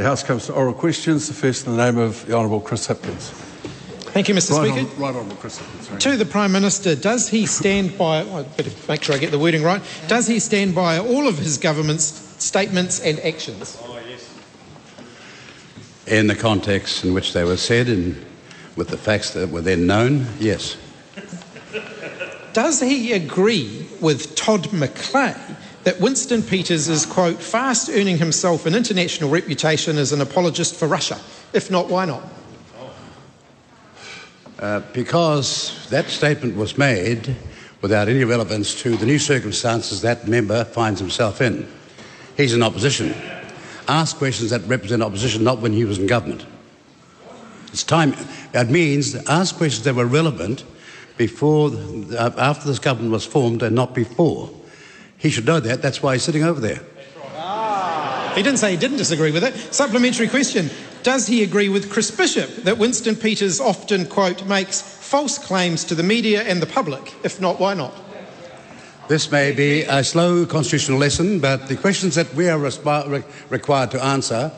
The House comes to oral questions. The first in the name of the Honourable Chris Hipkins. Thank you, Mr. Right, Speaker. on, right Honourable Chris Hipkins. To the Prime Minister, does he stand by, I better make sure I get the wording right, does he stand by all of his government's statements and actions? Oh, yes. In the context in which they were said and with the facts that were then known, yes. Does he agree with Todd McClay that Winston Peters is, quote, fast earning himself an international reputation as an apologist for Russia? If not, why not? Uh, because that statement was made without any relevance to the new circumstances that member finds himself in. He's in opposition. Ask questions that represent opposition, not when he was in government. It's time. That means ask questions that were relevant before, uh, after this government was formed, and not before. He should know that. That's why he's sitting over there. Ah. He didn't say he didn't disagree with it. Supplementary question. Does he agree with Chris Bishop that Winston Peters often, quote, makes false claims to the media and the public? If not, why not? This may be a slow constitutional lesson, but the questions that we are re- required to answer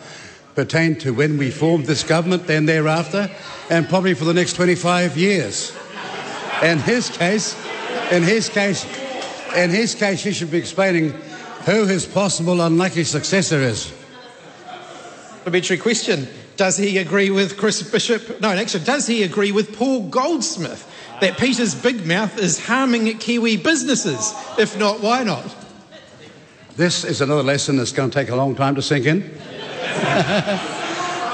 pertain to when we formed this government, then thereafter, and probably for the next 25 years. In his case, in his case, in his case, he should be explaining who his possible unlucky successor is. Supplementary question. Does he agree with Chris Bishop? No, actually, does he agree with Paul Goldsmith that Peter's big mouth is harming Kiwi businesses? If not, why not? This is another lesson that's going to take a long time to sink in.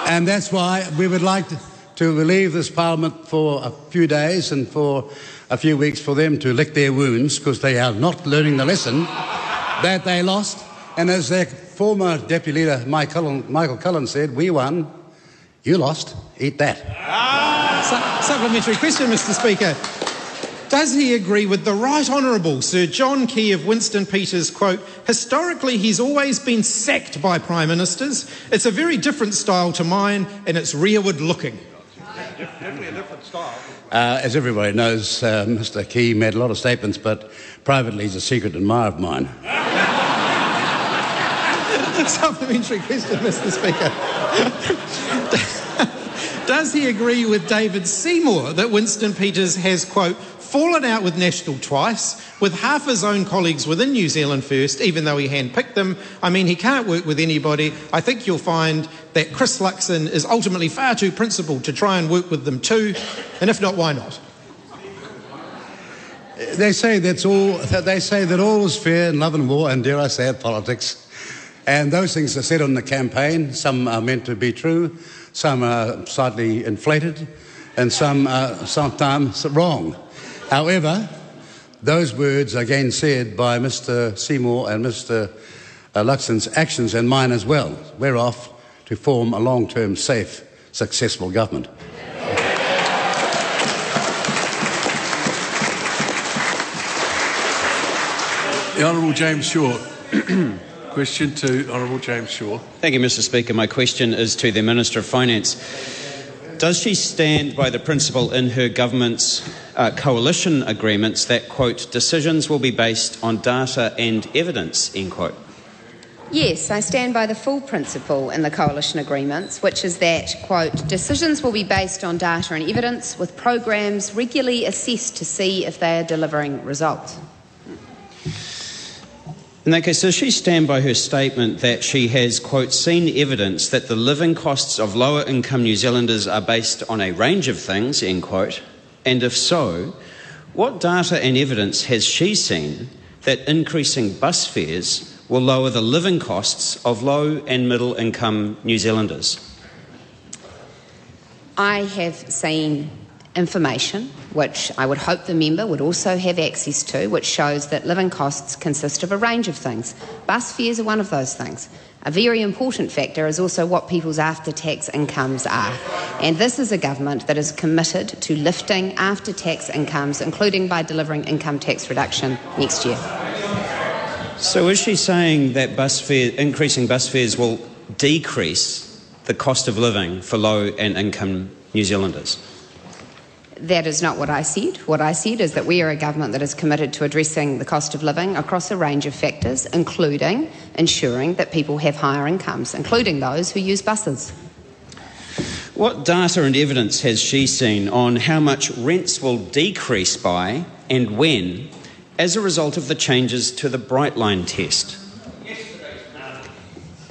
and that's why we would like to, to relieve this Parliament for a few days and for a few weeks for them to lick their wounds because they are not learning the lesson that they lost. And as their former Deputy Leader Cullen, Michael Cullen said, we won, you lost, eat that. Su- supplementary question, Mr. Speaker. Does he agree with the Right Honourable Sir John Key of Winston Peters, quote, historically he's always been sacked by Prime Ministers. It's a very different style to mine and it's rearward looking. Uh, as everybody knows, uh, Mr. Key made a lot of statements, but privately he's a secret admirer of mine. Supplementary question, Mr. Speaker. Does he agree with David Seymour that Winston Peters has, quote, fallen out with National twice, with half his own colleagues within New Zealand First, even though he handpicked them? I mean, he can't work with anybody. I think you'll find that Chris Luxon is ultimately far too principled to try and work with them too, and if not, why not? They say that's all. They say that all is fair in love and war, and dare I say it, politics. And those things are said on the campaign. Some are meant to be true, some are slightly inflated, and some are sometimes wrong. However, those words again said by Mr. Seymour and Mr. uh, Luxon's actions and mine as well. We're off to form a long-term, safe, successful government. The Honourable James Shaw. Question to Honourable James Shaw. Thank you, Mr. Speaker. My question is to the Minister of Finance. Does she stand by the principle in her government's uh, coalition agreements that, quote, decisions will be based on data and evidence, end quote? Yes, I stand by the full principle in the coalition agreements, which is that, quote, decisions will be based on data and evidence with programs regularly assessed to see if they are delivering results. That case, does she stand by her statement that she has, quote, seen evidence that the living costs of lower income New Zealanders are based on a range of things, end quote? And if so, what data and evidence has she seen that increasing bus fares will lower the living costs of low and middle income New Zealanders? I have seen information, which I would hope the member would also have access to, which shows that living costs consist of a range of things. Bus fares are one of those things. A very important factor is also what people's after tax incomes are. And this is a government that is committed to lifting after tax incomes, including by delivering income tax reduction next year. So is she saying that bus fare, increasing bus fares will decrease the cost of living for low and income New Zealanders? That is not what I said. What I said is that we are a government that is committed to addressing the cost of living across a range of factors, including ensuring that people have higher incomes, including those who use buses. What data and evidence has she seen on how much rents will decrease by and when as a result of the changes to the Brightline test?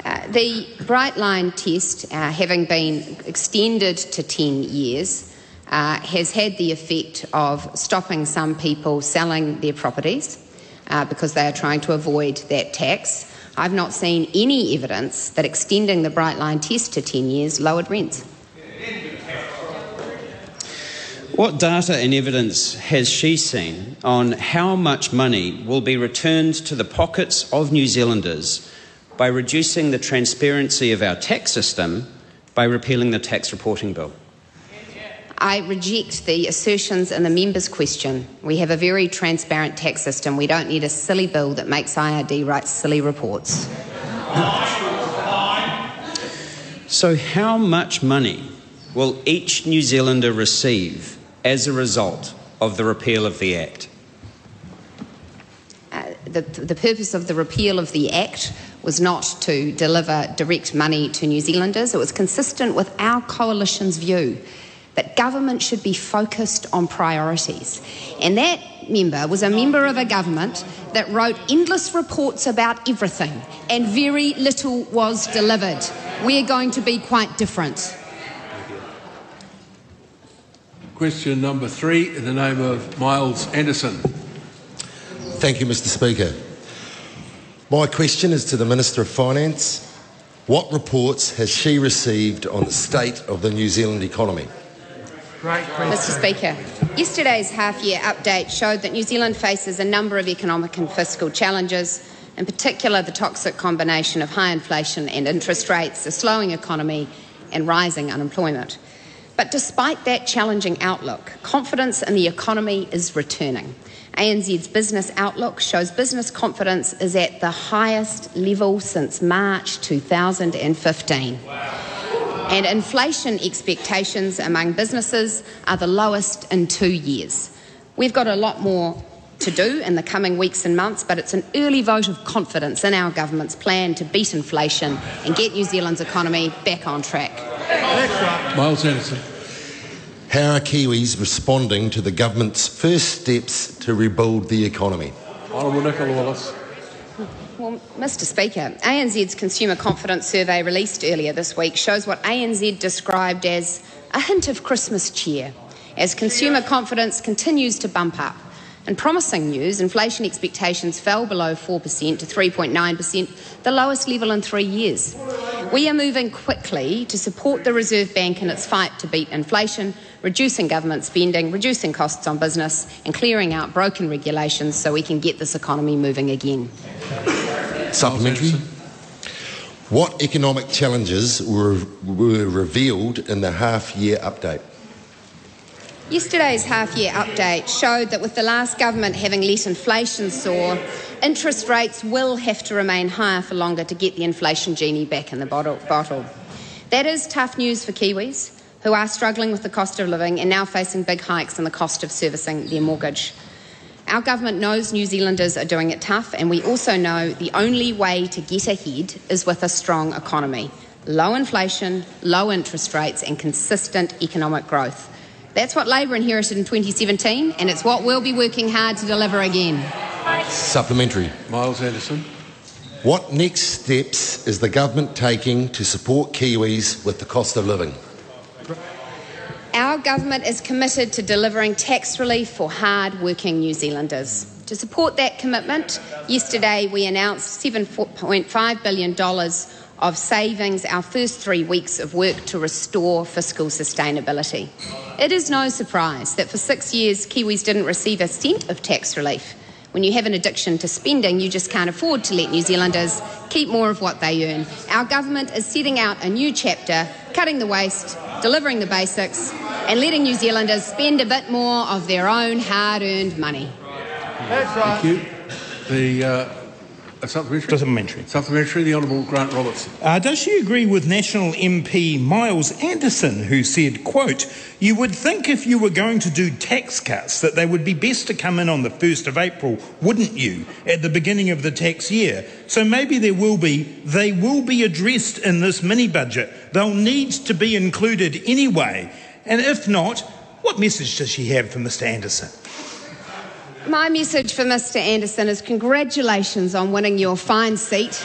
Uh, the Brightline test, uh, having been extended to 10 years, uh, has had the effect of stopping some people selling their properties uh, because they are trying to avoid that tax. I've not seen any evidence that extending the bright line test to 10 years lowered rents. What data and evidence has she seen on how much money will be returned to the pockets of New Zealanders by reducing the transparency of our tax system by repealing the tax reporting bill? I reject the assertions in the member's question. We have a very transparent tax system. We don't need a silly bill that makes IRD write silly reports. So, how much money will each New Zealander receive as a result of the repeal of the Act? Uh, the, the purpose of the repeal of the Act was not to deliver direct money to New Zealanders. It was consistent with our coalition's view that government should be focused on priorities. And that member was a member of a government that wrote endless reports about everything, and very little was delivered. We're going to be quite different. Question number three in the name of Miles Anderson. Thank you, Mr. Speaker. My question is to the Minister of Finance. What reports has she received on the state of the New Zealand economy? Mr. Speaker, yesterday's half year update showed that New Zealand faces a number of economic and fiscal challenges, in particular the toxic combination of high inflation and interest rates, a slowing economy, and rising unemployment. But despite that challenging outlook, confidence in the economy is returning. ANZ's business outlook shows business confidence is at the highest level since March 2015. And inflation expectations among businesses are the lowest in two years. We've got a lot more to do in the coming weeks and months, but it's an early vote of confidence in our government's plan to beat inflation and get New Zealand's economy back on track. Miles Anderson. How are Kiwis responding to the government's first steps to rebuild the economy? Honourable Nicola Willis. Well, Mr. Speaker, ANZ's Consumer Confidence Survey released earlier this week shows what ANZ described as a hint of Christmas cheer as consumer confidence continues to bump up. And promising news, inflation expectations fell below 4% to 3.9%, the lowest level in three years. We are moving quickly to support the Reserve Bank in its fight to beat inflation, reducing government spending, reducing costs on business, and clearing out broken regulations so we can get this economy moving again. Supplementary. What economic challenges were, were revealed in the half year update? Yesterday's half year update showed that with the last government having let inflation soar, interest rates will have to remain higher for longer to get the inflation genie back in the bottle. bottle. That is tough news for Kiwis who are struggling with the cost of living and now facing big hikes in the cost of servicing their mortgage. Our government knows New Zealanders are doing it tough, and we also know the only way to get ahead is with a strong economy low inflation, low interest rates, and consistent economic growth. That's what Labor inherited in 2017, and it's what we'll be working hard to deliver again. Supplementary. Miles Anderson. What next steps is the government taking to support Kiwis with the cost of living? Our government is committed to delivering tax relief for hard working New Zealanders. To support that commitment, yesterday we announced $7.5 billion of savings our first three weeks of work to restore fiscal sustainability. It is no surprise that for six years Kiwis didn't receive a cent of tax relief. When you have an addiction to spending, you just can't afford to let New Zealanders keep more of what they earn. Our government is setting out a new chapter, cutting the waste, delivering the basics, and letting New Zealanders spend a bit more of their own hard earned money. Thank you. The uh, A supplementary? Supplementary. Supplementary, the Honourable Grant Robertson. Uh, does she agree with National MP Miles Anderson, who said, quote, you would think if you were going to do tax cuts that they would be best to come in on the 1st of April, wouldn't you, at the beginning of the tax year? So maybe there will be, they will be addressed in this mini budget. They'll need to be included anyway. And if not, what message does she have for Mr Anderson? My message for Mr. Anderson is congratulations on winning your fine seat.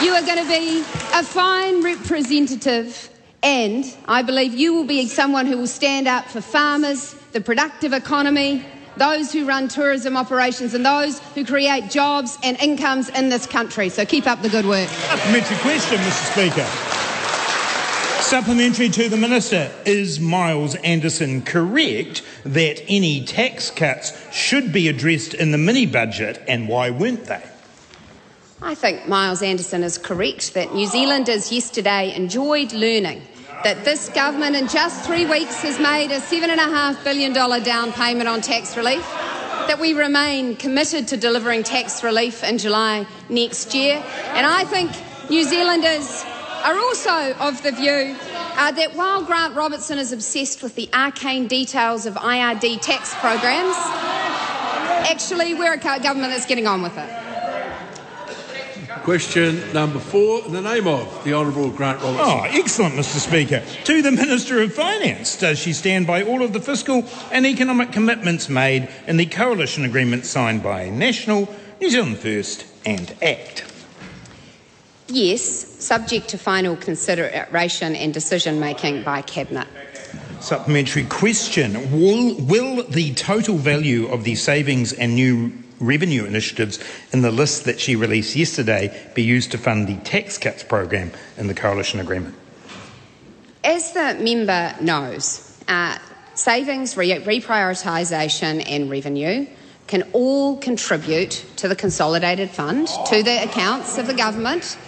You are going to be a fine representative, and I believe you will be someone who will stand up for farmers, the productive economy, those who run tourism operations, and those who create jobs and incomes in this country. So keep up the good work. Supplementary question, Mr Speaker. Supplementary to the Minister. Is Miles Anderson correct that any tax cuts should be addressed in the mini budget and why weren't they? I think Miles Anderson is correct that New Zealanders yesterday enjoyed learning that this government in just three weeks has made a $7.5 billion down payment on tax relief, that we remain committed to delivering tax relief in July next year. And I think New Zealanders are also of the view uh, that while Grant Robertson is obsessed with the arcane details of IRD tax programs, actually we're a government that's getting on with it. Question number four, in the name of the Honourable Grant Robertson. Oh, excellent, Mr Speaker. To the Minister of Finance, does she stand by all of the fiscal and economic commitments made in the coalition agreement signed by National, New Zealand First and ACT? Yes, subject to final consideration and decision making by Cabinet. Supplementary question will, will the total value of the savings and new revenue initiatives in the list that she released yesterday be used to fund the tax cuts program in the coalition agreement? As the member knows, uh, savings, re- reprioritisation, and revenue can all contribute to the consolidated fund, to the accounts of the government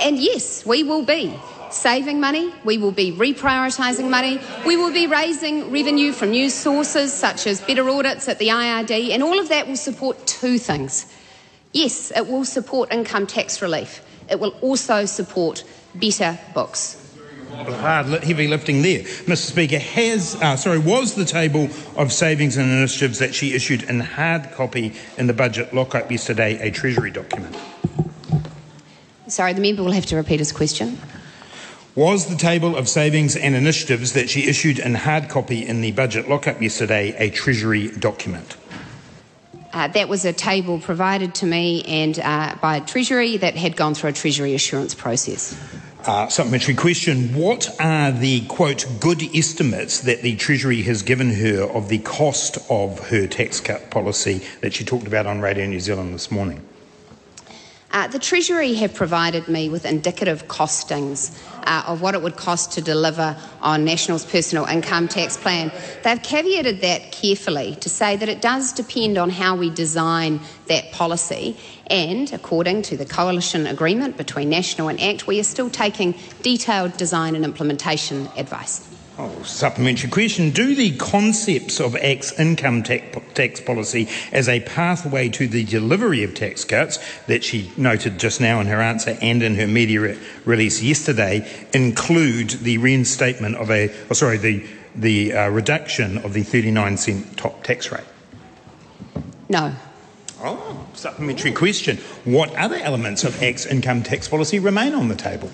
and yes, we will be saving money, we will be reprioritising money, we will be raising revenue from new sources such as better audits at the IRD, and all of that will support two things. Yes, it will support income tax relief. It will also support better books. Hard, heavy lifting there. Mr. Speaker, has, uh, sorry, was the table of savings and initiatives that she issued in hard copy in the budget lockup yesterday a Treasury document? Sorry, the member will have to repeat his question. Was the table of savings and initiatives that she issued in hard copy in the budget lockup yesterday a Treasury document? Uh, that was a table provided to me and uh, by Treasury that had gone through a Treasury assurance process. Uh, supplementary question What are the quote good estimates that the Treasury has given her of the cost of her tax cut policy that she talked about on Radio New Zealand this morning? Uh, the Treasury have provided me with indicative costings uh, of what it would cost to deliver on National's personal income tax plan. They've caveated that carefully to say that it does depend on how we design that policy, and according to the coalition agreement between National and ACT, we are still taking detailed design and implementation advice. Oh, supplementary question. Do the concepts of ACT's income tax policy as a pathway to the delivery of tax cuts that she noted just now in her answer and in her media re- release yesterday include the reinstatement of a, oh, sorry, the, the uh, reduction of the 39 cent top tax rate? No. Oh, supplementary question. What other elements of ACT's income tax policy remain on the table?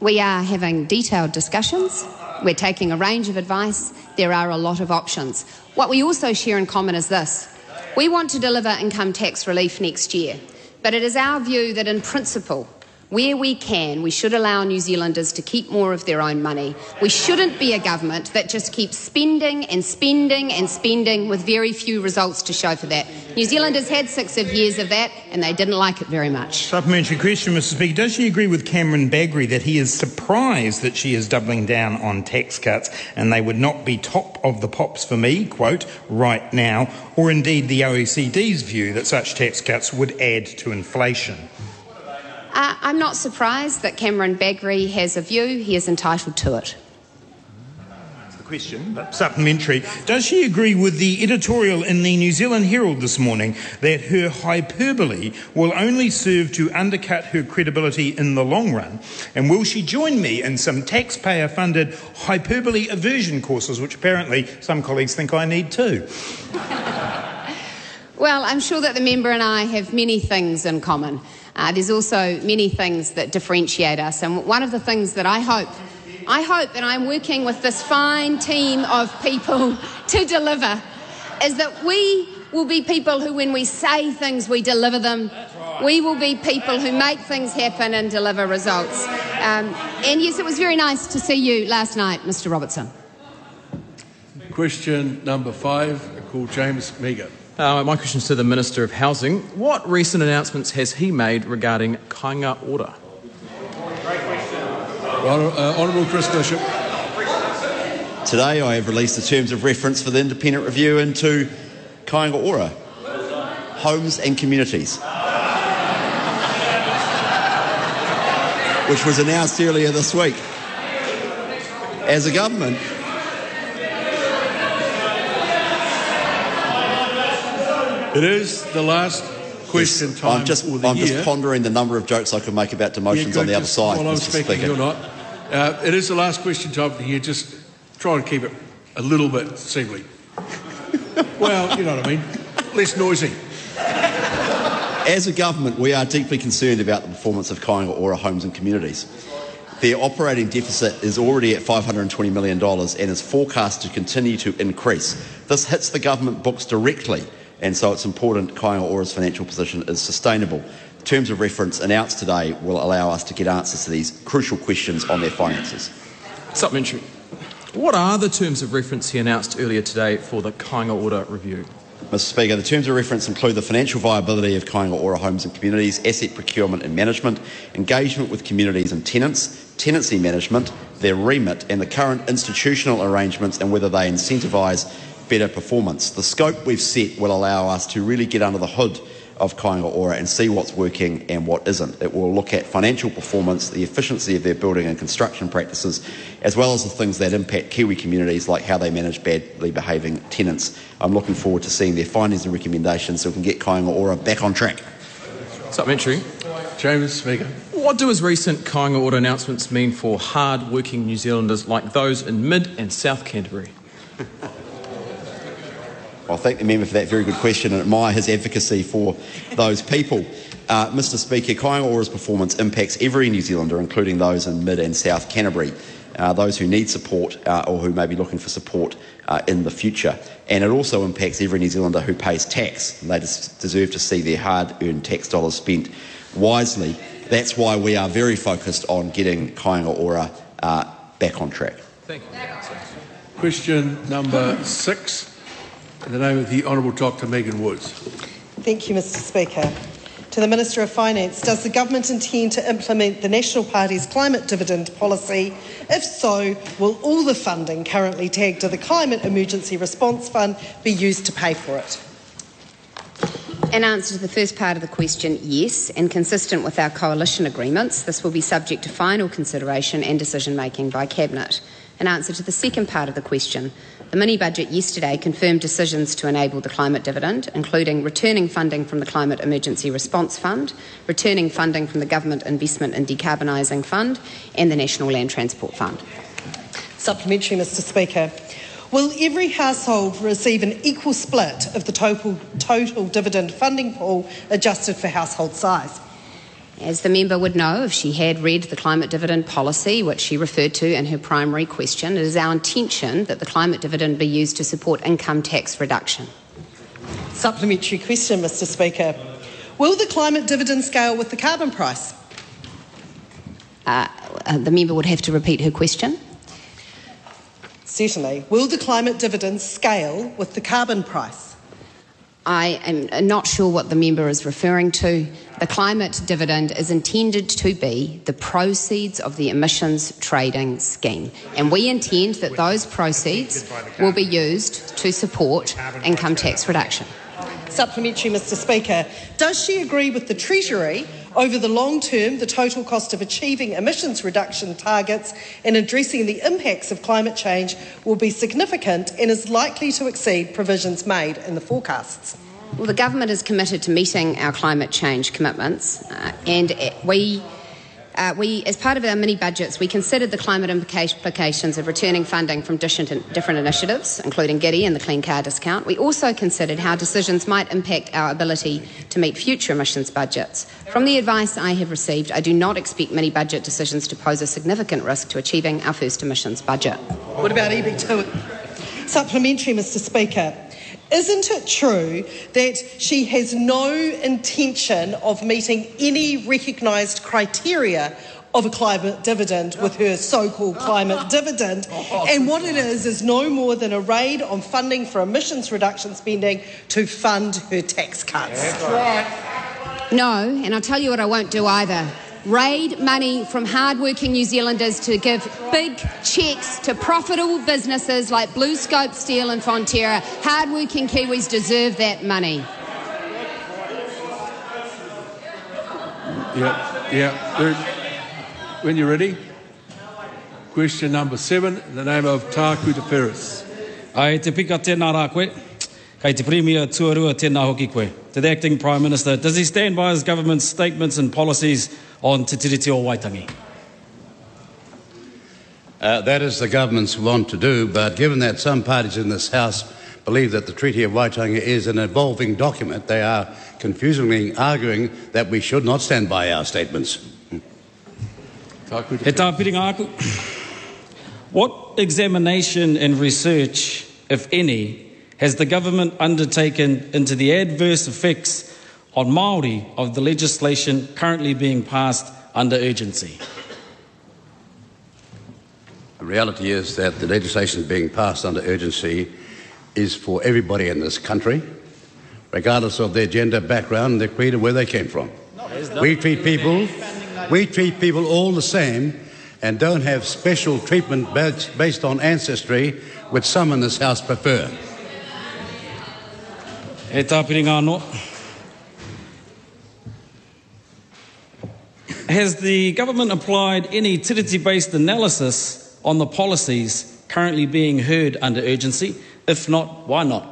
We are having detailed discussions. We're taking a range of advice. There are a lot of options. What we also share in common is this we want to deliver income tax relief next year, but it is our view that, in principle, where we can, we should allow New Zealanders to keep more of their own money. We shouldn't be a government that just keeps spending and spending and spending with very few results to show for that. New Zealanders had six years of that and they didn't like it very much. Supplementary question, Mr. Speaker. Does she agree with Cameron Bagrie that he is surprised that she is doubling down on tax cuts and they would not be top of the pops for me, quote, right now, or indeed the OECD's view that such tax cuts would add to inflation? Uh, I'm not surprised that Cameron Bagrie has a view. He is entitled to it. question, but supplementary. Does she agree with the editorial in the New Zealand Herald this morning that her hyperbole will only serve to undercut her credibility in the long run? And will she join me in some taxpayer funded hyperbole aversion courses, which apparently some colleagues think I need too? Well, I'm sure that the member and I have many things in common. Uh, there's also many things that differentiate us, and one of the things that I hope, I hope, and I'm working with this fine team of people to deliver, is that we will be people who, when we say things, we deliver them. We will be people who make things happen and deliver results. Um, and yes, it was very nice to see you last night, Mr. Robertson. Question number five, called James Meager. Uh, my question is to the Minister of Housing. What recent announcements has he made regarding Kāinga Ora? Honor, uh, Honourable Chris Bishop. Today I have released the terms of reference for the independent review into Kāinga Ora, homes and communities, which was announced earlier this week. As a government, It is the last question Yes, time I'm just, I'm year. just pondering the number of jokes I could make about demotions Yeah, on the other side, While I'm speaking, Speaker. you're not. Uh, it is the last question time of the year. Just try and keep it a little bit seemly. well, you know what I mean. Less noisy. As a government, we are deeply concerned about the performance of Kāinga Ora homes and communities. Their operating deficit is already at $520 million and is forecast to continue to increase. This hits the government books directly, and so it's important Kāinga Ora's financial position is sustainable. The terms of reference announced today will allow us to get answers to these crucial questions on their finances. Supplementary. What are the terms of reference he announced earlier today for the Kāinga Ora review? Mr Speaker, the terms of reference include the financial viability of Kāinga Ora homes and communities, asset procurement and management, engagement with communities and tenants, tenancy management, their remit, and the current institutional arrangements and whether they incentivise better performance. The scope we've set will allow us to really get under the hood of Kāinga Ora and see what's working and what isn't. It will look at financial performance, the efficiency of their building and construction practices, as well as the things that impact Kiwi communities like how they manage badly behaving tenants. I'm looking forward to seeing their findings and recommendations so we can get Kāinga Ora back on track. Supplementary. James Speaker. What do his recent Kāinga Ora announcements mean for hard working New Zealanders like those in Mid and South Canterbury? Well, I thank the member for that very good question and admire his advocacy for those people. Uh, Mr Speaker, Kāinga Ora's performance impacts every New Zealander, including those in Mid and South Canterbury, uh, those who need support uh, or who may be looking for support uh, in the future. And it also impacts every New Zealander who pays tax. And they des- deserve to see their hard-earned tax dollars spent wisely. That's why we are very focused on getting Kāinga Ora uh, back on track. Thank you. Question number six. In the name of the Honourable Dr. Megan Woods. Thank you, Mr. Speaker. To the Minister of Finance, does the government intend to implement the National Party's climate dividend policy? If so, will all the funding currently tagged to the Climate Emergency Response Fund be used to pay for it? In answer to the first part of the question, yes, and consistent with our coalition agreements, this will be subject to final consideration and decision making by Cabinet. In answer to the second part of the question, the mini budget yesterday confirmed decisions to enable the climate dividend, including returning funding from the Climate Emergency Response Fund, returning funding from the Government Investment in Decarbonising Fund, and the National Land Transport Fund. Supplementary, Mr. Speaker. Will every household receive an equal split of the total, total dividend funding pool adjusted for household size? As the member would know if she had read the climate dividend policy, which she referred to in her primary question, it is our intention that the climate dividend be used to support income tax reduction. Supplementary question, Mr. Speaker. Will the climate dividend scale with the carbon price? Uh, uh, the member would have to repeat her question. Certainly. Will the climate dividend scale with the carbon price? I am not sure what the member is referring to. The climate dividend is intended to be the proceeds of the emissions trading scheme, and we intend that those proceeds will be used to support income tax reduction. Supplementary, Mr. Speaker. Does she agree with the Treasury Over the long term, the total cost of achieving emissions reduction targets and addressing the impacts of climate change will be significant and is likely to exceed provisions made in the forecasts. Well, the government is committed to meeting our climate change commitments, uh, and uh, we. Uh, we, as part of our mini budgets, we considered the climate implications of returning funding from different, different initiatives, including GIDI and the Clean Car Discount. We also considered how decisions might impact our ability to meet future emissions budgets. From the advice I have received, I do not expect mini budget decisions to pose a significant risk to achieving our first emissions budget. What about EB2? Supplementary, Mr. Speaker. Isn't it true that she has no intention of meeting any recognised criteria of a climate dividend with her so called climate dividend? And what it is is no more than a raid on funding for emissions reduction spending to fund her tax cuts. No, and I'll tell you what I won't do either raid money from hardworking New Zealanders to give big cheques to profitable businesses like BlueScope Steel and Fonterra. Hardworking Kiwis deserve that money. Yeah, yeah. When you're ready. Question number seven, in the name of Takuta Ferris. Ai te pika tēnā rā koe. Kei te Premier tuarua tēnā hoki koe. To the Acting Prime Minister, does he stand by his government's statements and policies on Te Tiriti o Waitangi? Uh, that is the government's want to do, but given that some parties in this House believe that the Treaty of Waitangi is an evolving document, they are confusingly arguing that we should not stand by our statements. He tā piringa aku. What examination and research, if any, has the government undertaken into the adverse effects on Māori of the legislation currently being passed under urgency? The reality is that the legislation being passed under urgency is for everybody in this country, regardless of their gender, background, their creed, or where they came from. We treat people, we treat people all the same and don't have special treatment based on ancestry, which some in this House prefer. E. Has the government applied any tiriti based analysis on the policies currently being heard under urgency? If not, why not?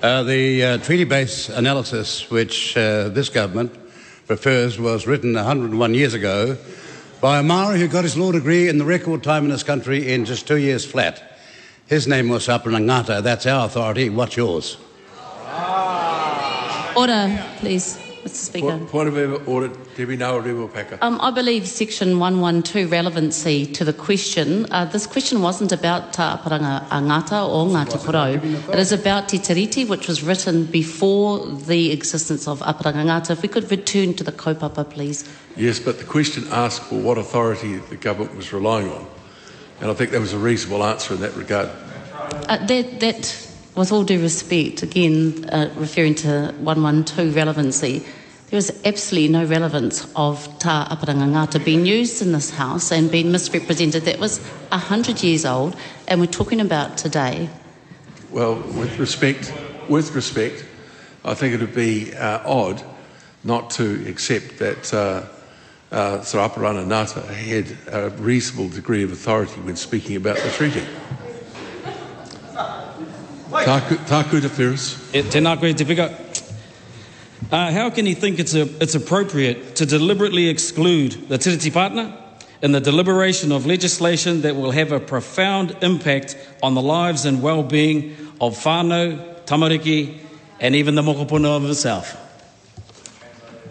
Uh, the uh, treaty based analysis which uh, this government prefers was written 101 years ago by a Maori who got his law degree in the record time in this country in just two years flat. His name was Apirana Ngata. That's our authority. What's yours? Order, please. Mr. Speaker. Point, of order, Debbie Ngarewa-Packer. Um, I believe Section 112 relevancy to the question. Uh, this question wasn't about Ta Apirana Ngata or Ngāti Porou. It is about Te Tiriti, which was written before the existence of Apirana Ngata. If we could return to the kaupapa, please. Yes, but the question asked for what authority the government was relying on. And I think that was a reasonable answer in that regard. Uh, that, that with all due respect, again, uh, referring to 112 relevancy, there is absolutely no relevance of Tā Apirana Ngata being used in this House and being misrepresented. That was 100 years old, and we're talking about today. Well, with respect, with respect, I think it would be uh, odd not to accept that uh, uh, Sir Apirana Ngata had a reasonable degree of authority when speaking about the treaty. Taku, Takuta Ferris. Tēnā koe te pika. Uh, how can he think it's, a, it's appropriate to deliberately exclude the Tiriti partner in the deliberation of legislation that will have a profound impact on the lives and well-being of whānau, tamariki, and even the mokopuna of itself?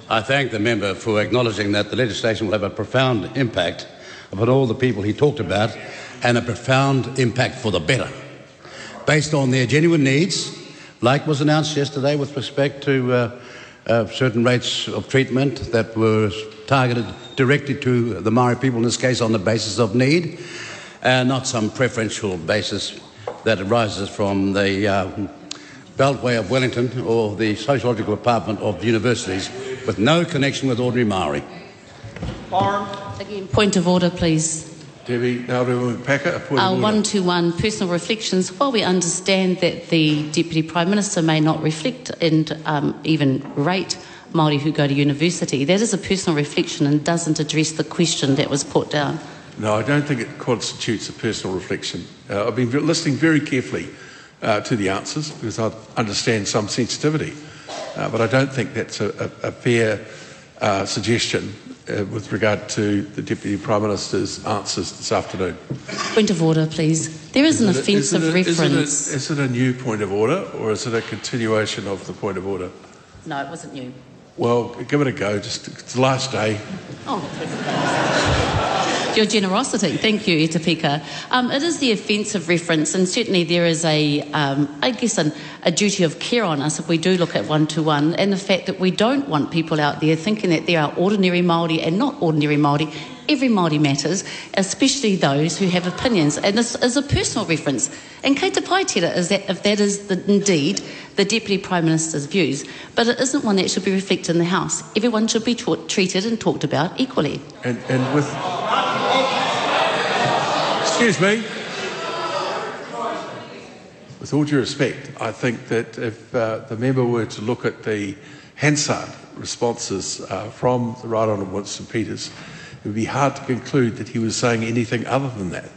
I thank the member for acknowledging that the legislation will have a profound impact upon all the people he talked about and a profound impact for the better based on their genuine needs, like was announced yesterday with respect to uh, uh, certain rates of treatment that were targeted directly to the Maori people, in this case on the basis of need, and not some preferential basis that arises from the uh, Beltway of Wellington or the sociological department of universities with no connection with ordinary Maori. Again, point of order, please. Debbie Ngarewa-Packer, a point of order. one to one personal reflections. While we understand that the Deputy Prime Minister may not reflect and um, even rate Māori who go to university. That is a personal reflection and doesn't address the question that was put down. No, I don't think it constitutes a personal reflection. Uh, I've been listening very carefully uh, to the answers because I understand some sensitivity, uh, but I don't think that's a, a, a fair uh, suggestion uh, with regard to the Deputy Prime Minister's answers this afternoon. Point of order, please. There is, an it a- offensive it a- is it a- reference. Is it a new point of order or is it a continuation of the point of order? No, it wasn't new. Well, give it a go. Just it's the last day. Oh, your generosity. Thank you, Etapika. Um, it is the offensive reference, and certainly there is a, um, I guess, an, a duty of care on us if we do look at one to one, and the fact that we don't want people out there thinking that they are ordinary Māori and not ordinary Māori. Every Māori matters, especially those who have opinions. And this is a personal reference. And kei te pai tira is that if that is the, indeed the Deputy Prime Minister's views, but it isn't one that should be reflected in the House. Everyone should be treated and talked about equally. And, and with. Excuse me. With all due respect, I think that if uh, the member were to look at the Hansard responses uh, from the Right Honourable Winston Peters, it would be hard to conclude that he was saying anything other than that.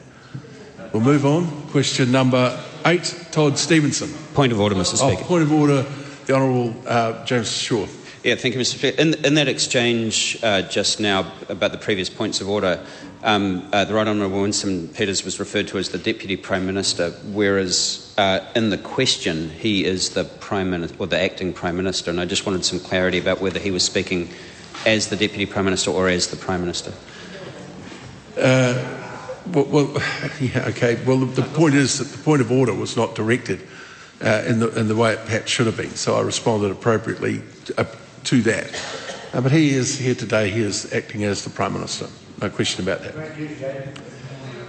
We'll move on. Question number eight, Todd Stephenson. Point of order, Mr. Oh, Speaker. point of order, the Honourable uh, James Shaw. Yeah, thank you, Mr. Speaker. In, in that exchange uh, just now about the previous points of order, um, uh, the Right Honourable Winston Peters was referred to as the Deputy Prime Minister, whereas uh, in the question he is the Prime Minister or the acting Prime Minister, and I just wanted some clarity about whether he was speaking as the Deputy Prime Minister or as the Prime Minister. Uh, well, well, yeah, okay. Well, the, the point is that the point of order was not directed uh, in, the, in the way it perhaps should have been, so I responded appropriately to, uh, to that. Uh, but he is here today, he is acting as the Prime Minister, no question about that.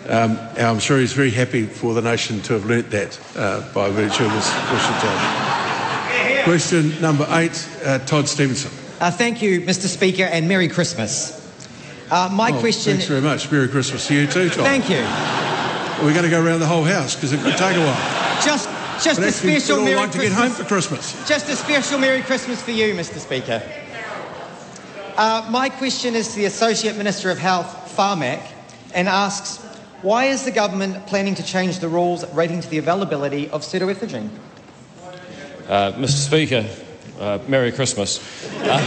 Um, and I'm sure he's very happy for the nation to have learnt that uh, by virtue of this question. Question number eight, uh, Todd Stephenson. Uh, thank you, Mr. Speaker, and Merry Christmas. Uh, my Oh, question. Thanks very much. Merry Christmas to you too, Todd. Thank you. We're going to go around the whole house because it could take a while. Just, just but a actually, special Merry like to get Christmas. home for Christmas. Just a special Merry Christmas for you, Mr. Speaker. Uh, my question is to the Associate Minister of Health, Pharmac, and asks why is the government planning to change the rules relating to the availability of pseudoephedrine? Uh, Mr. Speaker, uh, Merry Christmas. Uh,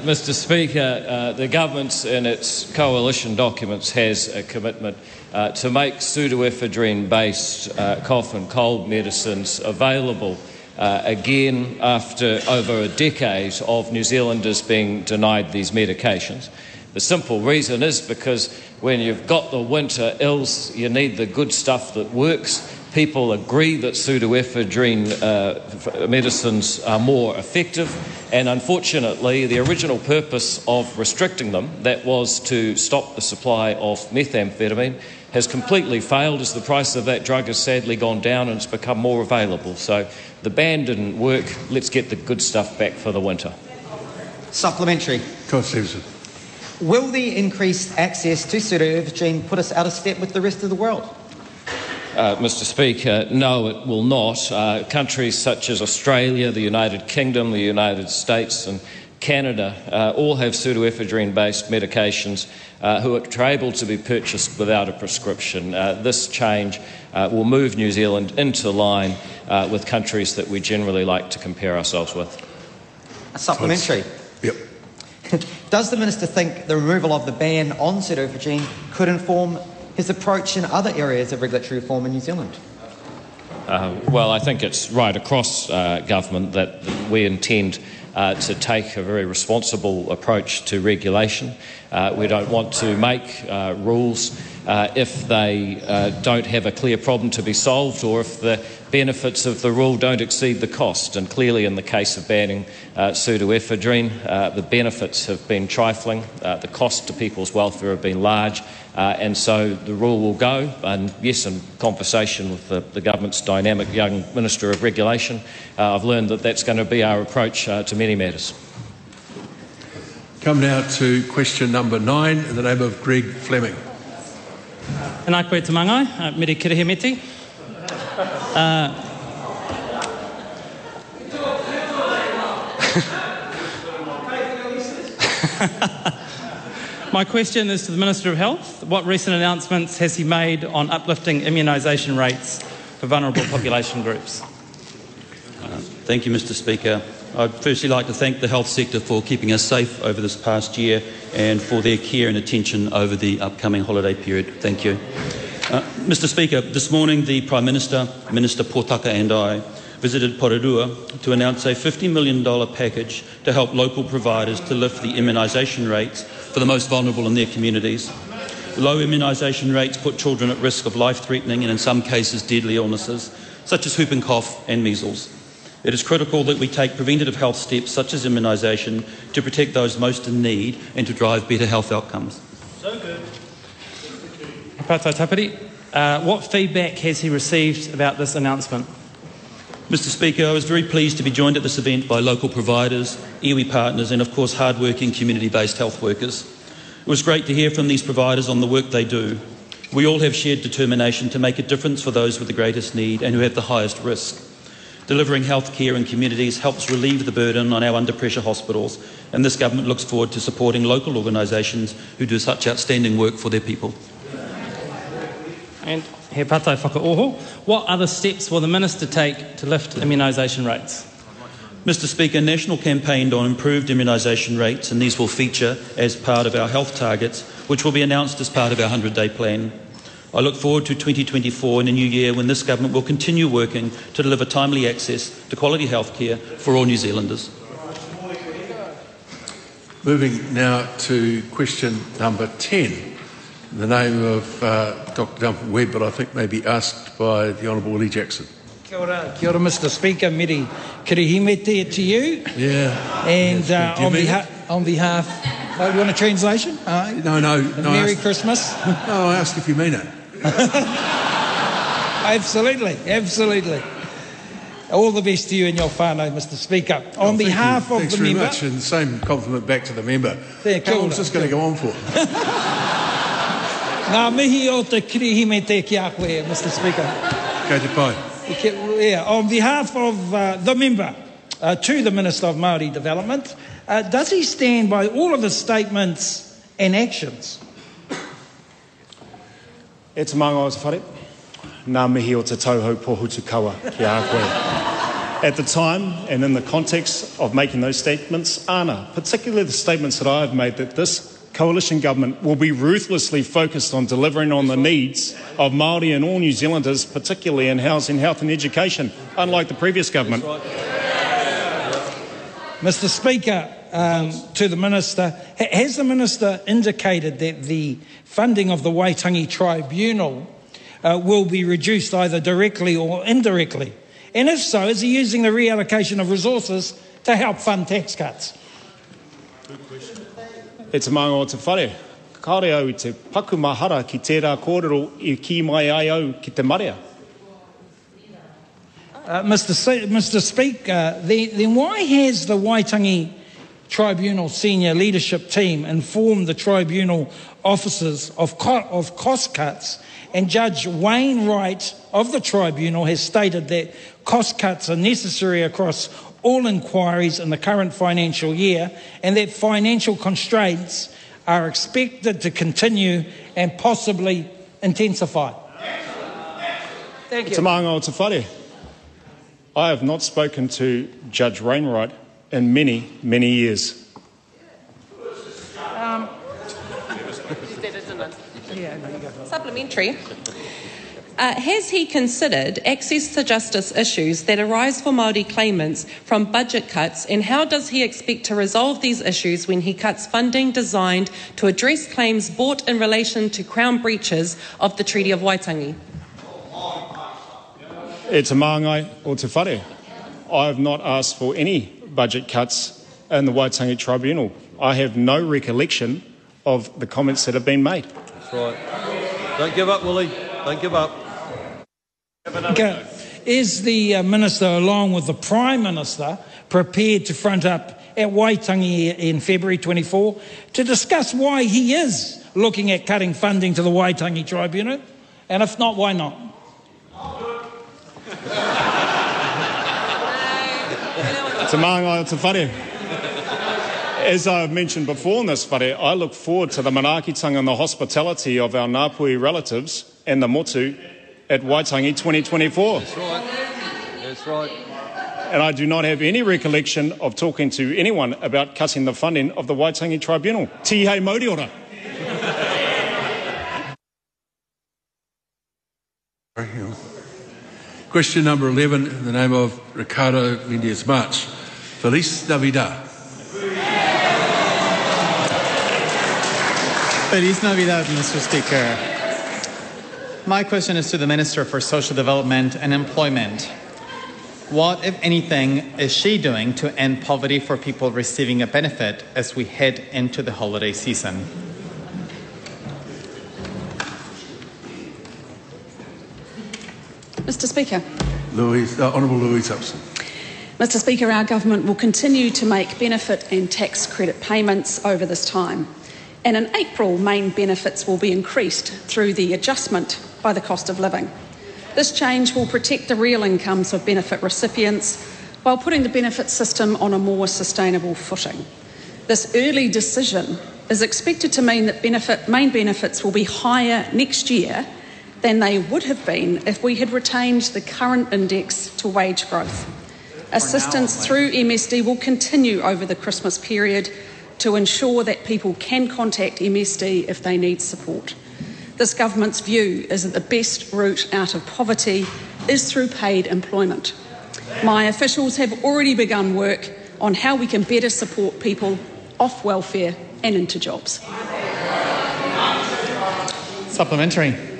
Mr. Speaker, uh, the government in its coalition documents has a commitment uh, to make pseudoephedrine based uh, cough and cold medicines available uh, again after over a decade of New Zealanders being denied these medications. The simple reason is because when you've got the winter ills, you need the good stuff that works. People agree that pseudoephedrine uh, medicines are more effective, and unfortunately, the original purpose of restricting them, that was to stop the supply of methamphetamine, has completely failed as the price of that drug has sadly gone down and it's become more available. So the ban didn't work. Let's get the good stuff back for the winter. Supplementary. Todd Stephenson. Will the increased access to pseudoephedrine put us out of step with the rest of the world? Uh, Mr. Speaker, no, it will not. Uh, countries such as Australia, the United Kingdom, the United States, and Canada uh, all have pseudoephedrine based medications uh, who are able to be purchased without a prescription. Uh, this change uh, will move New Zealand into line uh, with countries that we generally like to compare ourselves with. A supplementary. Yep. Does the Minister think the removal of the ban on pseudoephedrine could inform his approach in other areas of regulatory reform in New Zealand? Uh, well, I think it's right across uh, government that we intend uh, to take a very responsible approach to regulation. Uh, we don't want to make uh, rules uh, if they uh, don't have a clear problem to be solved or if the benefits of the rule don't exceed the cost. And clearly, in the case of banning uh, pseudoephedrine, uh, the benefits have been trifling, the cost to people's welfare have been large, and so the rule will go. And yes, in conversation with the, the government's dynamic young Minister of Regulation, I've learned that that's going to be our approach to many matters. Come now to question number nine in the name of Greg Fleming. Uh, uh My question is to the Minister of Health. What recent announcements has he made on uplifting immunisation rates for vulnerable population groups? Uh, thank you, Mr. Speaker. I'd firstly like to thank the health sector for keeping us safe over this past year and for their care and attention over the upcoming holiday period. Thank you. Uh, Mr. Speaker, this morning the Prime Minister, Minister Potaka, and I visited Porirua to announce a $50 million package to help local providers to lift the immunisation rates for the most vulnerable in their communities. Low immunisation rates put children at risk of life threatening and, in some cases, deadly illnesses, such as whooping cough and measles. It is critical that we take preventative health steps such as immunisation to protect those most in need and to drive better health outcomes. So good. Patai Tapiri, uh, what feedback has he received about this announcement? Mr Speaker, I was very pleased to be joined at this event by local providers, iwi partners and of course hard-working community-based health workers. It was great to hear from these providers on the work they do. We all have shared determination to make a difference for those with the greatest need and who have the highest risk. Delivering health care in communities helps relieve the burden on our under pressure hospitals, and this government looks forward to supporting local organisations who do such outstanding work for their people. And He Patai Whakaoho, what other steps will the Minister take to lift immunisation rates? Mr Speaker, National campaigned on improved immunisation rates, and these will feature as part of our health targets, which will be announced as part of our 100 day plan. I look forward to 2024 and a new year when this government will continue working to deliver timely access to quality health care for all New Zealanders. Moving now to question number 10. In the name of uh, Dr Duncan Webb, but I think may be asked by the Honourable Willie Jackson. Kia ora, kia ora, Mr Speaker, Meri Kirihimete to you. Yeah. And uh, on, mean beha- on behalf... Oh, you want a translation? Uh, No, no, no. Merry asked- Christmas. No, I ask if you mean it. absolutely, absolutely. All the best to you and your whānau, Mr Speaker. On Oh, you. behalf of Thanks the very member... much, and same compliment back to the member. There, How long is this going to go on for? Ngā mihi o te kirihimete ki a koe, Mr Speaker. Kei te pai. Yeah, on behalf of uh, the member uh, to the Minister of Māori Development, uh, does he stand by all of his statements and actions? E te manga o te whare, nā mihi o te tauhou pohutukawa ki a koe. At the time and in the context of making those statements, Anna, particularly the statements that I have made that this coalition government will be ruthlessly focused on delivering on the needs of Māori and all New Zealanders, particularly in housing, health and education, unlike the previous government. Mr Speaker, um, to the Minister, ha- has the Minister indicated that the funding of the Waitangi Tribunal uh, will be reduced either directly or indirectly? And if so, is he using the reallocation of resources to help fund tax cuts? E te manga o te whare. Kāre au te paku mahara ki tērā kōrero i ki mai ai au ki te marea. Uh, Mr. Se- Mr. Speaker, then, then why has the Waitangi Tribunal senior leadership team informed the tribunal officers of, co- of cost cuts? And Judge Wainwright of the tribunal has stated that cost cuts are necessary across all inquiries in the current financial year and that financial constraints are expected to continue and possibly intensify. Thank whare. I have not spoken to Judge Wainwright in many, many years. Um, Supplementary. Uh, has he considered access to justice issues that arise for Māori claimants from budget cuts, and how does he expect to resolve these issues when he cuts funding designed to address claims brought in relation to Crown breaches of the Treaty of Waitangi? E te māngai o te whare. I have not asked for any budget cuts in the Waitangi Tribunal. I have no recollection of the comments that have been made. That's right. Don't give up, Willie. Don't give up. Okay. Is the uh, Minister, along with the Prime Minister, prepared to front up at Waitangi in February 24 to discuss why he is looking at cutting funding to the Waitangi Tribunal? And if not, why not? Te māngai o te whare. As I've mentioned before in this whare, I look forward to the manaakitanga and the hospitality of our Ngāpuhi relatives and the motu at Waitangi 2024. That's right. That's right. And I do not have any recollection of talking to anyone about cutting the funding of the Waitangi Tribunal. Tihei Mauri ora. Question number 11 in the name of Ricardo Menéndez March. Feliz Navidad. Feliz Navidad, Mr. Speaker. My question is to the Minister for Social Development and Employment. What, if anything, is she doing to end poverty for people receiving a benefit as we head into the holiday season? Mr Speaker. Louise, uh, Honourable Louise Upston. Mr Speaker, our government will continue to make benefit and tax credit payments over this time. And in April, main benefits will be increased through the adjustment by the cost of living. This change will protect the real incomes of benefit recipients while putting the benefit system on a more sustainable footing. This early decision is expected to mean that benefit, main benefits will be higher next year than they would have been if we had retained the current index to wage growth. Assistance through MSD will continue over the Christmas period to ensure that people can contact MSD if they need support. This government's view is that the best route out of poverty is through paid employment. My officials have already begun work on how we can better support people off welfare and into jobs. Supplementary.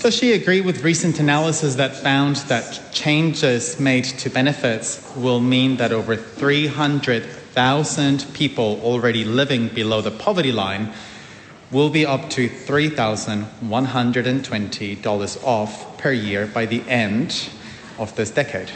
Does she agree with recent analysis that found that changes made to benefits will mean that over 300,000 people already living below the poverty line will be up to $3,120 off per year by the end of this decade?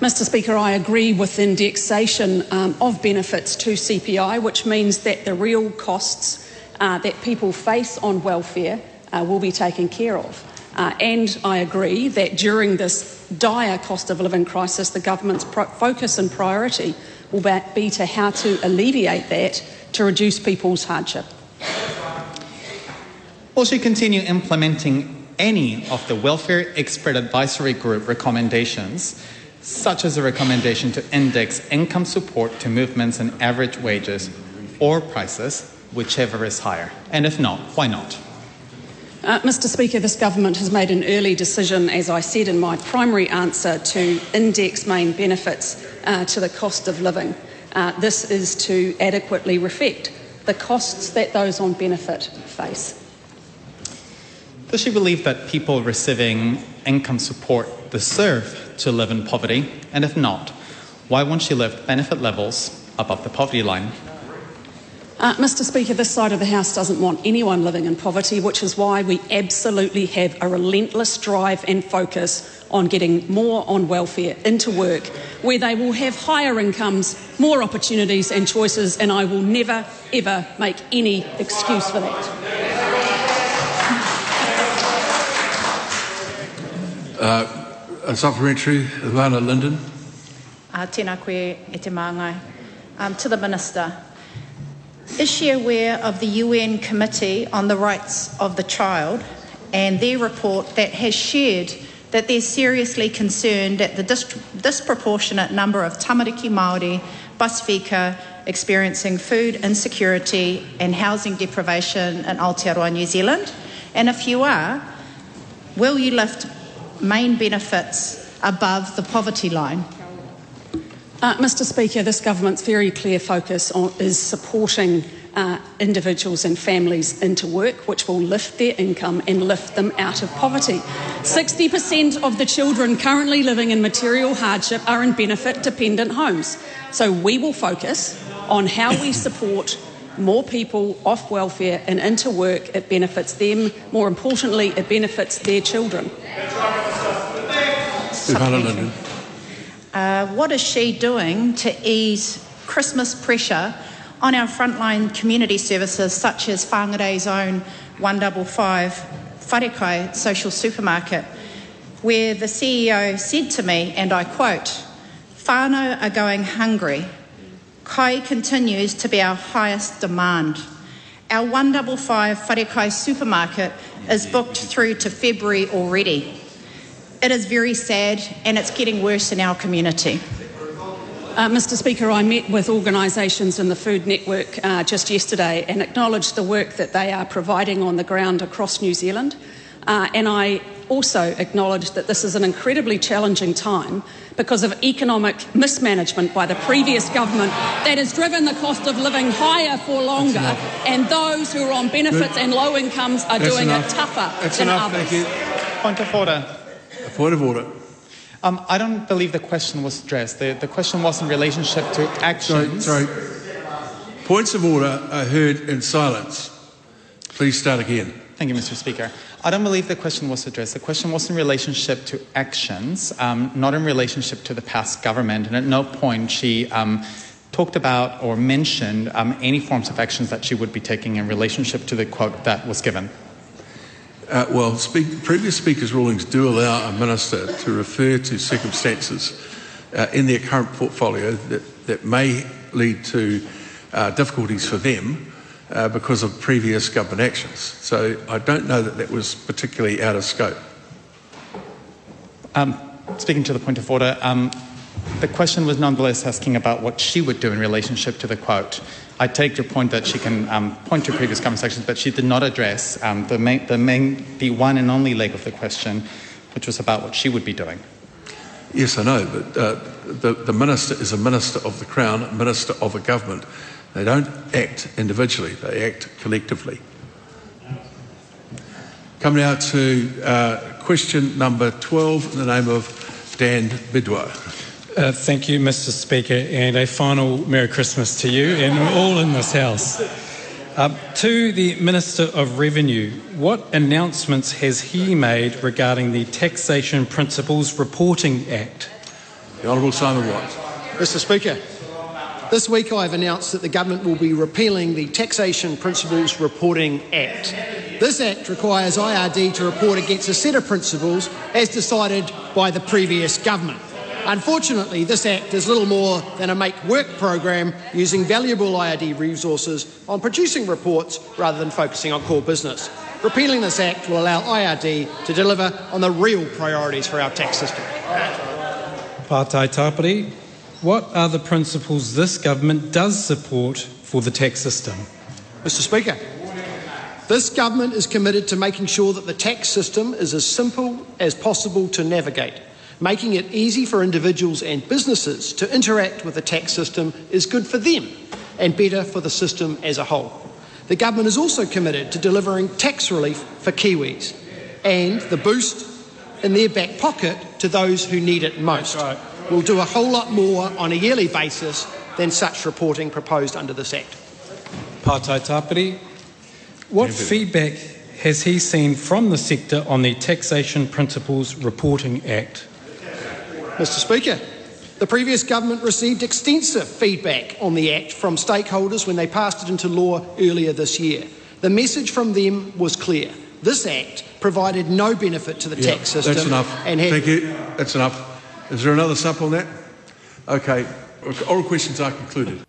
Mr Speaker, I agree with indexation um, of benefits to CPI, which means that the real costs uh, that people face on welfare uh, will be taken care of. Uh, and I agree that during this dire cost of living crisis, the government's pro- focus and priority will be to how to alleviate that to reduce people's hardship. Will she continue implementing any of the Welfare Expert Advisory Group recommendations, such as a recommendation to index income support to movements in average wages or prices, whichever is higher? And if not, why not? Uh, Mr Speaker, this government has made an early decision, as I said in my primary answer, to index main benefits uh, to the cost of living. Uh, this is to adequately reflect the costs that those on benefit face. Does she believe that people receiving income support deserve to live in poverty? And if not, why won't she lift benefit levels above the poverty line? Uh, Mr Speaker, this side of the House doesn't want anyone living in poverty, which is why we absolutely have a relentless drive and focus on getting more on welfare into work, where they will have higher incomes, more opportunities and choices, and I will never, ever make any excuse for that. Uh, a supplementary, Hūhana Lyndon. Uh, tēnā koe e te māngai. Um, to the Minister, is she aware of the UN Committee on the Rights of the Child and their report that has shared that they're seriously concerned at the dis- disproportionate number of tamariki Māori, bus Pasifika, experiencing food insecurity and housing deprivation in Aotearoa, New Zealand? And if you are, will you lift main benefits above the poverty line? Uh, Mr Speaker, this government's very clear focus on, is supporting uh, individuals and families into work, which will lift their income and lift them out of poverty. 60% of the children currently living in material hardship are in benefit dependent homes. So we will focus on how we support more people off welfare and into work. It benefits them. More importantly, it benefits their children. Uh, what is she doing to ease Christmas pressure on our frontline community services such as Whangarei's own 155 Wharekai social supermarket, where the CEO said to me, and I quote, whānau are going hungry, Kai continues to be our highest demand. Our 155 Wharekai supermarket is booked through to February already. It is very sad and it's getting worse in our community. Uh, Mr. Speaker, I met with organisations in the Food Network uh, just yesterday and acknowledged the work that they are providing on the ground across New Zealand. Uh, and I also acknowledged that this is an incredibly challenging time because of economic mismanagement by the previous government that has driven the cost of living higher for longer, and those who are on benefits and low incomes are That's doing enough. it tougher That's than enough, others. thank you. Point of order. A point of order. Um, I don't believe the question was addressed. The, the question was in relationship to Sorry, actions. sorry. Points of order are heard in silence. Please start again. Thank you, Mr. Speaker. I don't believe the question was addressed. The question was in relationship to actions, um, not in relationship to the past government. And at no point she um, talked about or mentioned um, any forms of actions that she would be taking in relationship to the quote that was given. Uh, well, speak, previous speakers' rulings do allow a minister to refer to circumstances uh, in their current portfolio that, that may lead to uh, difficulties for them uh, because of previous government actions. So I don't know that that was particularly out of scope. Um, speaking to the point of order, um, the question was nonetheless asking about what she would do in relationship to the quote. I take your point that she can um, point to previous conversations, but she did not address um, the, main, the, main, the one and only leg of the question, which was about what she would be doing. Yes, I know, but uh, the, the minister is a minister of the Crown, a minister of a government. They don't act individually, they act collectively. Come now to uh, question number 12 in the name of Dan Bidois. Uh, thank you, Mr. Speaker, and a final Merry Christmas to you and all in this House. Uh, to the Minister of Revenue, what announcements has he made regarding the Taxation Principles Reporting Act? The Honourable Simon Watts. Mr. Speaker, this week I have announced that the government will be repealing the Taxation Principles Reporting Act. This act requires IRD to report against a set of principles as decided by the previous government. Unfortunately, this act is little more than a make work program using valuable IRD resources on producing reports rather than focusing on core business. Repealing this act will allow IRD to deliver on the real priorities for our tax system. Pātai Tāpiri, what are the principles this government does support for the tax system? Mr. Speaker, this government is committed to making sure that the tax system is as simple as possible to navigate. Making it easy for individuals and businesses to interact with the tax system is good for them and better for the system as a whole. The government is also committed to delivering tax relief for Kiwis and the boost in their back pocket to those who need it most. We'll do a whole lot more on a yearly basis than such reporting proposed under this Act. Pātai Tāpiri, what feedback has he seen from the sector on the Taxation Principles Reporting Act? Mr. Speaker, the previous government received extensive feedback on the Act from stakeholders when they passed it into law earlier this year. The message from them was clear. This Act provided no benefit to the Yeah, tax system. That's enough. And had, Thank you. That's enough. Is there another sup on that? Okay. Oral questions are concluded.